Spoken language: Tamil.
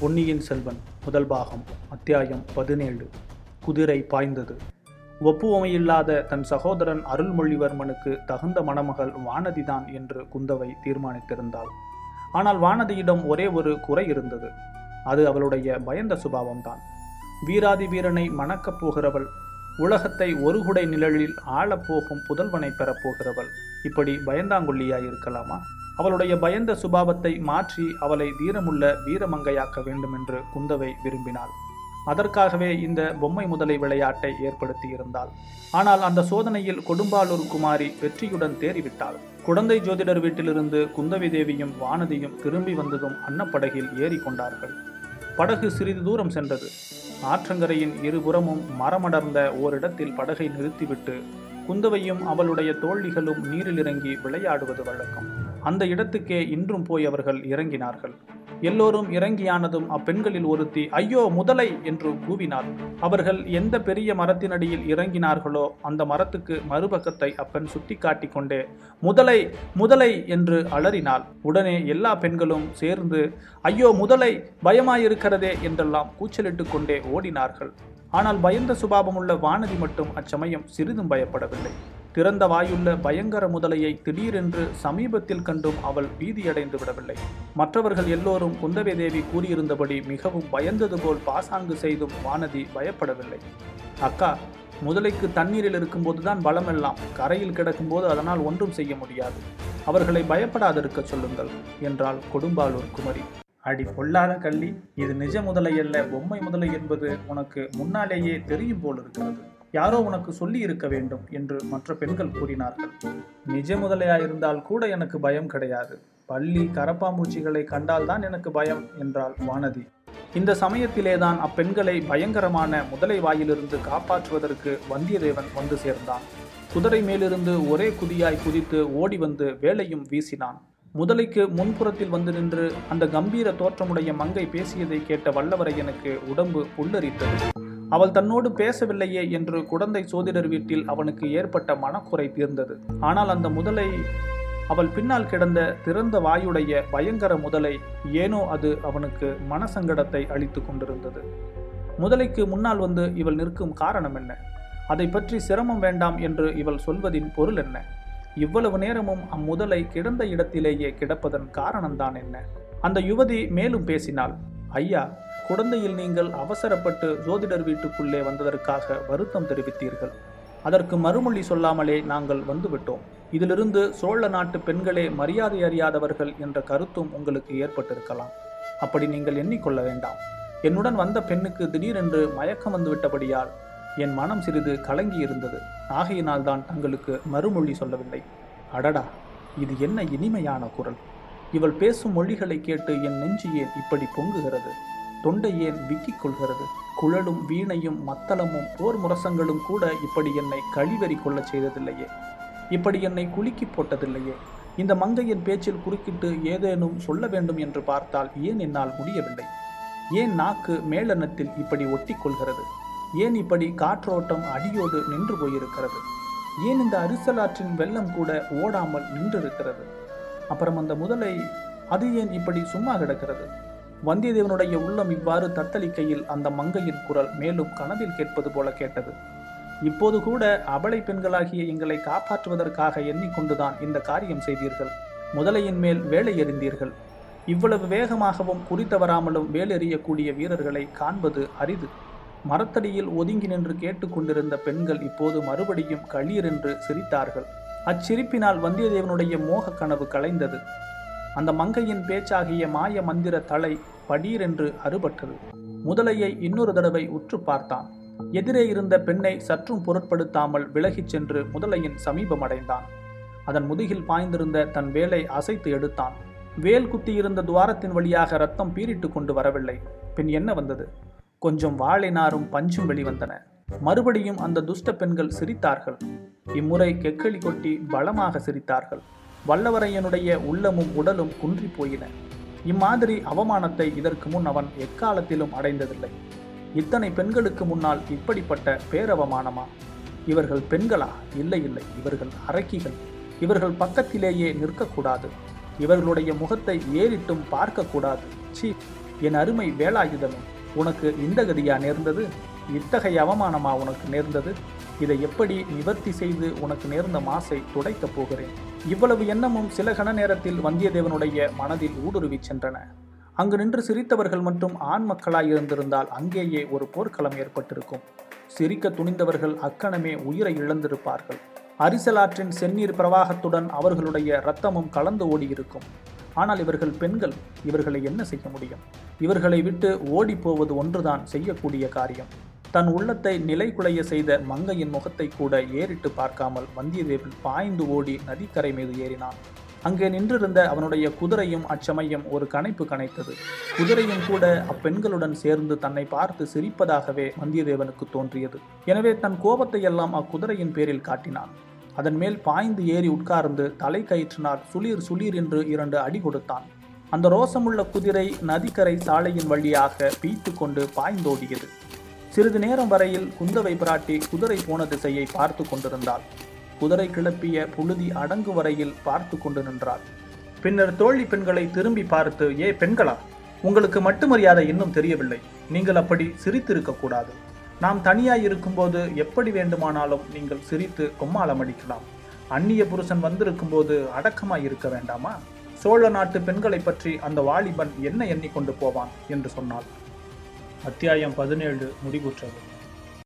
பொன்னியின் செல்வன் முதல் பாகம் அத்தியாயம் பதினேழு. குதிரை பாய்ந்தது. ஒப்புவமையில்லாத தன் சகோதரன் அருள்மொழிவர்மனுக்கு தகுந்த மணமகள் வானதிதான் என்று குந்தவை தீர்மானித்திருந்தாள். ஆனால் வானதியிடம் ஒரே ஒரு குறை இருந்தது. அது அவளுடைய பயந்த சுபாவம்தான். வீராதி வீரனை மணக்கப் போகிறவள் உலகத்தை ஒரு குடை நிழலில் ஆளப்போகும் புதல்வனை பெறப்போகிறவள். இப்படி பயந்தாங்குள்ளியாய் இருக்கலாமா அவளுடைய பயந்த சுபாவத்தை மாற்றி அவளை தீரமுள்ள வீரமங்கையாக்க வேண்டுமென்று குந்தவை விரும்பினாள். அதற்காகவே இந்த பொம்மை முதலை விளையாட்டை ஏற்படுத்தியிருந்தாள். ஆனால் அந்த சோதனையில் கொடும்பாலூர் குமாரி வெற்றியுடன் தேறிவிட்டாள். குழந்தை ஜோதிடர் வீட்டிலிருந்து குந்தவி தேவியும் வானதியும் திரும்பி வந்ததும் அன்னப்படகில் ஏறி கொண்டார்கள் படகு சிறிது தூரம் சென்றது. ஆற்றங்கரையின் இருபுறமும் மரமடர்ந்த ஓரிடத்தில் படகை நிறுத்திவிட்டு குந்தவையும் அவளுடைய தோழிகளும் நீரில் இறங்கி விளையாடுவது வழக்கம். அந்த இடத்துக்கே இன்றும் போய் அவர்கள் இறங்கினார்கள். எல்லோரும் இறங்கியானதும் அப்பெண்களில் ஒருத்தி ஐயோ முதலை! என்று கூவினாள். அவர்கள் எந்த பெரிய மரத்தினடியில் இறங்கினார்களோ அந்த மரத்துக்கு மறுபக்கத்தை அப்பெண் சுட்டிக்காட்டி கொண்டே முதலை முதலை! என்று அலறினாள். உடனே எல்லா பெண்களும் சேர்ந்து ஐயோ முதலை பயமாயிருக்கிறதே! என்றெல்லாம் கூச்சலிட்டு கொண்டே ஓடினார்கள். ஆனால் பயந்த சுபாவமுள்ள வானதி மட்டும் அச்சமயம் சிறிதும் பயப்படவில்லை. திறந்த வாயுள்ள பயங்கர முதலையை திடீரென்று சமீபத்தில் கண்டும் அவள் பீதியடைந்து விடவில்லை மற்றவர்கள் எல்லோரும் குந்தவை தேவி கூறியிருந்தபடி மிகவும் பயந்தது போல் பாசாங்கு செய்தும் வானதி பயப்படவில்லை. அக்கா முதலைக்கு தண்ணீரில் இருக்கும்போதுதான் பலமெல்லாம். கரையில் கிடக்கும்போது அதனால் ஒன்றும் செய்ய முடியாது. அவர்களை பயப்படாதிருக்க சொல்லுங்கள் என்றாள் கொடும்பாளூர் குமரி. அடி பொல்லாத கள்ளி இது நிஜ முதலை அல்ல. பொம்மை முதலை என்பது உனக்கு முன்னாலேயே தெரியும் போல் இருக்கிறது யாரோ உனக்கு சொல்லி இருக்க வேண்டும் என்று மற்ற பெண்கள் கூறினார்கள். நிஜ முதலையாயிருந்தால் கூட எனக்கு பயம் கிடையாது. பள்ளி கரப்பாம்பூச்சிகளை கண்டால்தான் எனக்கு பயம் என்றாள் வானதி. இந்த சமயத்திலேதான் அப்பெண்களை பயங்கரமான முதலை வாயிலிருந்து காப்பாற்றுவதற்கு வந்தியத்தேவன் வந்து சேர்ந்தான். குதிரை மேலிருந்து ஒரே குதியாய் குதித்து ஓடி வந்து வேலையும் வீசினான். முதலைக்கு முன்புறத்தில் வந்து நின்று அந்த கம்பீர தோற்றமுடைய மங்கை பேசியதை கேட்ட வல்லவரையனுக்கு உடம்பு புல்லரித்தது. அவள் தன்னோடு பேசவில்லையே என்று குழந்தை சோதிடர் வீட்டில் அவனுக்கு ஏற்பட்ட மனக்குறை தீர்ந்தது. ஆனால் அந்த முதலை அவள் பின்னால் கிடந்த திறந்த வாயுடைய பயங்கர முதலை ஏனோ அது அவனுக்கு மனசங்கடத்தை அளித்து கொண்டிருந்தது. முதலைக்கு முன்னால் வந்து இவள் நிற்கும் காரணம் என்ன? அதை பற்றி சிரமம் வேண்டாம் என்று இவள் சொல்வதின் பொருள் என்ன? இவ்வளவு நேரமும் அம்முதலை கிடந்த இடத்திலேயே கிடப்பதன் காரணம்தான் என்ன? அந்த யுவதி மேலும் பேசினாள். ஐயா குழந்தையில் நீங்கள் அவசரப்பட்டு ஜோதிடர் வீட்டுக்குள்ளே வந்ததற்காக வருத்தம் தெரிவித்தீர்கள். அதற்கு மறுமொழி சொல்லாமலே நாங்கள் வந்துவிட்டோம். இதிலிருந்து சோழ நாட்டு பெண்களே மரியாதை அறியாதவர்கள் என்ற கருத்தும் உங்களுக்கு ஏற்பட்டிருக்கலாம். அப்படி நீங்கள் எண்ணிக்கொள்ள வேண்டாம். என்னுடன் வந்த பெண்ணுக்கு திடீரென்று மயக்கம் வந்துவிட்டபடியால் என் மனம் சிறிது கலங்கி இருந்தது ஆகையினால் தான் தங்களுக்கு மறுமொழி சொல்லவில்லை. அடடா! இது என்ன இனிமையான குரல். இவள் பேசும் மொழிகளை கேட்டு என் நெஞ்சு ஏன் இப்படி பொங்குகிறது. தொண்டை ஏன் விக்கிக் கொள்கிறது குழலும் வீணையும் மத்தளமும் போர் முரசங்களும் கூட இப்படி என்னை கழிவறி கொள்ளச் செய்ததில்லையே. இப்படி என்னை குலுக்கி போட்டதில்லையே. இந்த மங்கையின் பேச்சில் குறுக்கிட்டு ஏதேனும் சொல்ல வேண்டும் என்று பார்த்தால் ஏன் என்னால் முடியவில்லை? ஏன் நாக்கு மேலெண்ணத்தில் இப்படி ஒட்டிக்கொள்கிறது? ஏன் இப்படி காற்றோட்டம் அடியோடு நின்று போயிருக்கிறது? ஏன் இந்த அரிசலாற்றின் வெள்ளம் கூட ஓடாமல் நின்றிருக்கிறது? அப்புறம் அந்த முதலை அது ஏன் இப்படி சும்மா கிடக்கிறது? வந்தியத்தேவனுடைய உள்ளம் இவ்வாறு தத்தளிக்கையில் அந்த மங்கையின் குரல் மேலும் கனவில் கேட்பது போல கேட்டது. இப்போது கூட அபலை பெண்களாகிய எங்களை காப்பாற்றுவதற்காக எண்ணிக்கொண்டுதான் இந்த காரியம் செய்தீர்கள். முதலையின் மேல் வேலை எறிந்தீர்கள். இவ்வளவு வேகமாகவும் குறித்தவராமலும் வேலெறியக்கூடிய வீரர்களை காண்பது அரிது. மரத்தடியில் ஒதுங்கி நின்று கேட்டுக்கொண்டிருந்த பெண்கள் இப்போது மறுபடியும் களீரென்று சிரித்தார்கள். அச்சிரிப்பினால் வந்தியத்தேவனுடைய மோக கனவு கலைந்தது. அந்த மங்கையின் பேச்சாகிய மாய மந்திர தலை படீரென்று அறுபட்டது. முதலையை இன்னொரு தடவை உற்று பார்த்தான். எதிரே இருந்த பெண்ணை சற்றும் பொருட்படுத்தாமல் விலகிச் சென்று முதலையின் சமீபம் அடைந்தான். அதன் முதுகில் பாய்ந்திருந்த தன் வேலை அசைத்து எடுத்தான். வேல் குத்தியிருந்த துவாரத்தின் வழியாக ரத்தம் பீரிட்டு கொண்டு வரவில்லை. பின் என்ன வந்தது? கொஞ்சம் வாழைநாரும் பஞ்சும் வெளிவந்தன. மறுபடியும் அந்த துஷ்ட பெண்கள் சிரித்தார்கள். இம்முறை கெக்களி கொட்டி பலமாக சிரித்தார்கள். வல்லவரையனுடைய உள்ளமும் உடலும் குன்றி போயின இம்மாதிரி அவமானத்தை இதற்கு முன் அவன் எக்காலத்திலும் அடைந்ததில்லை. இத்தனை பெண்களுக்கு முன்னால் இப்படிப்பட்ட பேரவமானமா? இவர்கள் பெண்களா? இல்லை இல்லை. இவர்கள் அரக்கிகள். இவர்கள் பக்கத்திலேயே நிற்கக்கூடாது. இவர்களுடைய முகத்தை ஏறிட்டும் பார்க்கக்கூடாது. சீ என் அருமை வேலாயுதமே உனக்கு இந்த கதியா நேர்ந்தது? இத்தகைய அவமானமா உனக்கு நேர்ந்தது? இதை எப்படி நிவர்த்தி செய்து உனக்கு நேர்ந்த மாசை துடைக்கப் போகிறேன்? இவ்வளவு எண்ணமும் சில கண நேரத்தில் வந்தியத்தேவனுடைய மனதில் ஊடுருவிச் சென்றன. அங்கு நின்று சிரித்தவர்கள் மட்டும் ஆண் மக்களாய் இருந்திருந்தால் அங்கேயே ஒரு போர்க்களம் ஏற்பட்டிருக்கும். சிரிக்க துணிந்தவர்கள் அக்கணமே உயிரை இழந்திருப்பார்கள். அரிசலாற்றின் செந்நீர் பிரவாகத்துடன் அவர்களுடைய இரத்தமும் கலந்து ஓடியிருக்கும். ஆனால் இவர்கள் பெண்கள் இவர்களை என்ன செய்ய முடியும்? இவர்களை விட்டு ஓடிப்போவது ஒன்றுதான் செய்யக்கூடிய காரியம். தன் உள்ளத்தை நிலைகுலைய செய்த மங்கையின் முகத்தை கூட ஏறிட்டு பார்க்காமல் வந்தியத்தேவன் பாய்ந்து ஓடி நதிக்கரை மீது ஏறினான். அங்கே நின்றிருந்த அவனுடைய குதிரையும் அச்சமயம் ஒரு கணைப்பு கனைத்தது குதிரையும் கூட அப்பெண்களுடன் சேர்ந்து தன்னை பார்த்து சிரிப்பதாகவே வந்தியத்தேவனுக்கு தோன்றியது. எனவே தன் கோபத்தை எல்லாம் அக்குதிரையின் பேரில் காட்டினான். அதன் மேல் பாய்ந்து ஏறி உட்கார்ந்து தலை கயிற்றினால் சுளீர் சுளீர் என்று இரண்டு அடி கொடுத்தான். அந்த ரோசமுள்ள குதிரை நதிக்கரை சாலையின் வழியாக பீய்த்து கொண்டு பாய்ந்தோடியது. சிறிது நேரம் வரையில் குந்தவை பிராட்டி குதிரை போன திசையை பார்த்து கொண்டிருந்தாள். குதிரை கிளப்பிய புழுதி அடங்கு வரையில் பார்த்து கொண்டு நின்றாள். பின்னர் தோழி பெண்களை திரும்பி பார்த்து ஏ பெண்களா உங்களுக்கு மட்டு மரியாதை இன்னும் தெரியவில்லை. நீங்கள் அப்படி சிரித்திருக்க கூடாது. நாம் தனியாய் இருக்கும்போது எப்படி வேண்டுமானாலும் நீங்கள் சிரித்து கொம்மாளம் அடிக்கலாம். அந்நிய புருஷன் வந்திருக்கும் போது அடக்கமாய் இருக்க வேண்டாமா? சோழ நாட்டு பெண்களை பற்றி அந்த வாலிபன் என்ன எண்ணிக்கொண்டு போவான்? என்று சொன்னாள். அத்தியாயம் பதினேழு முடிவுற்றது.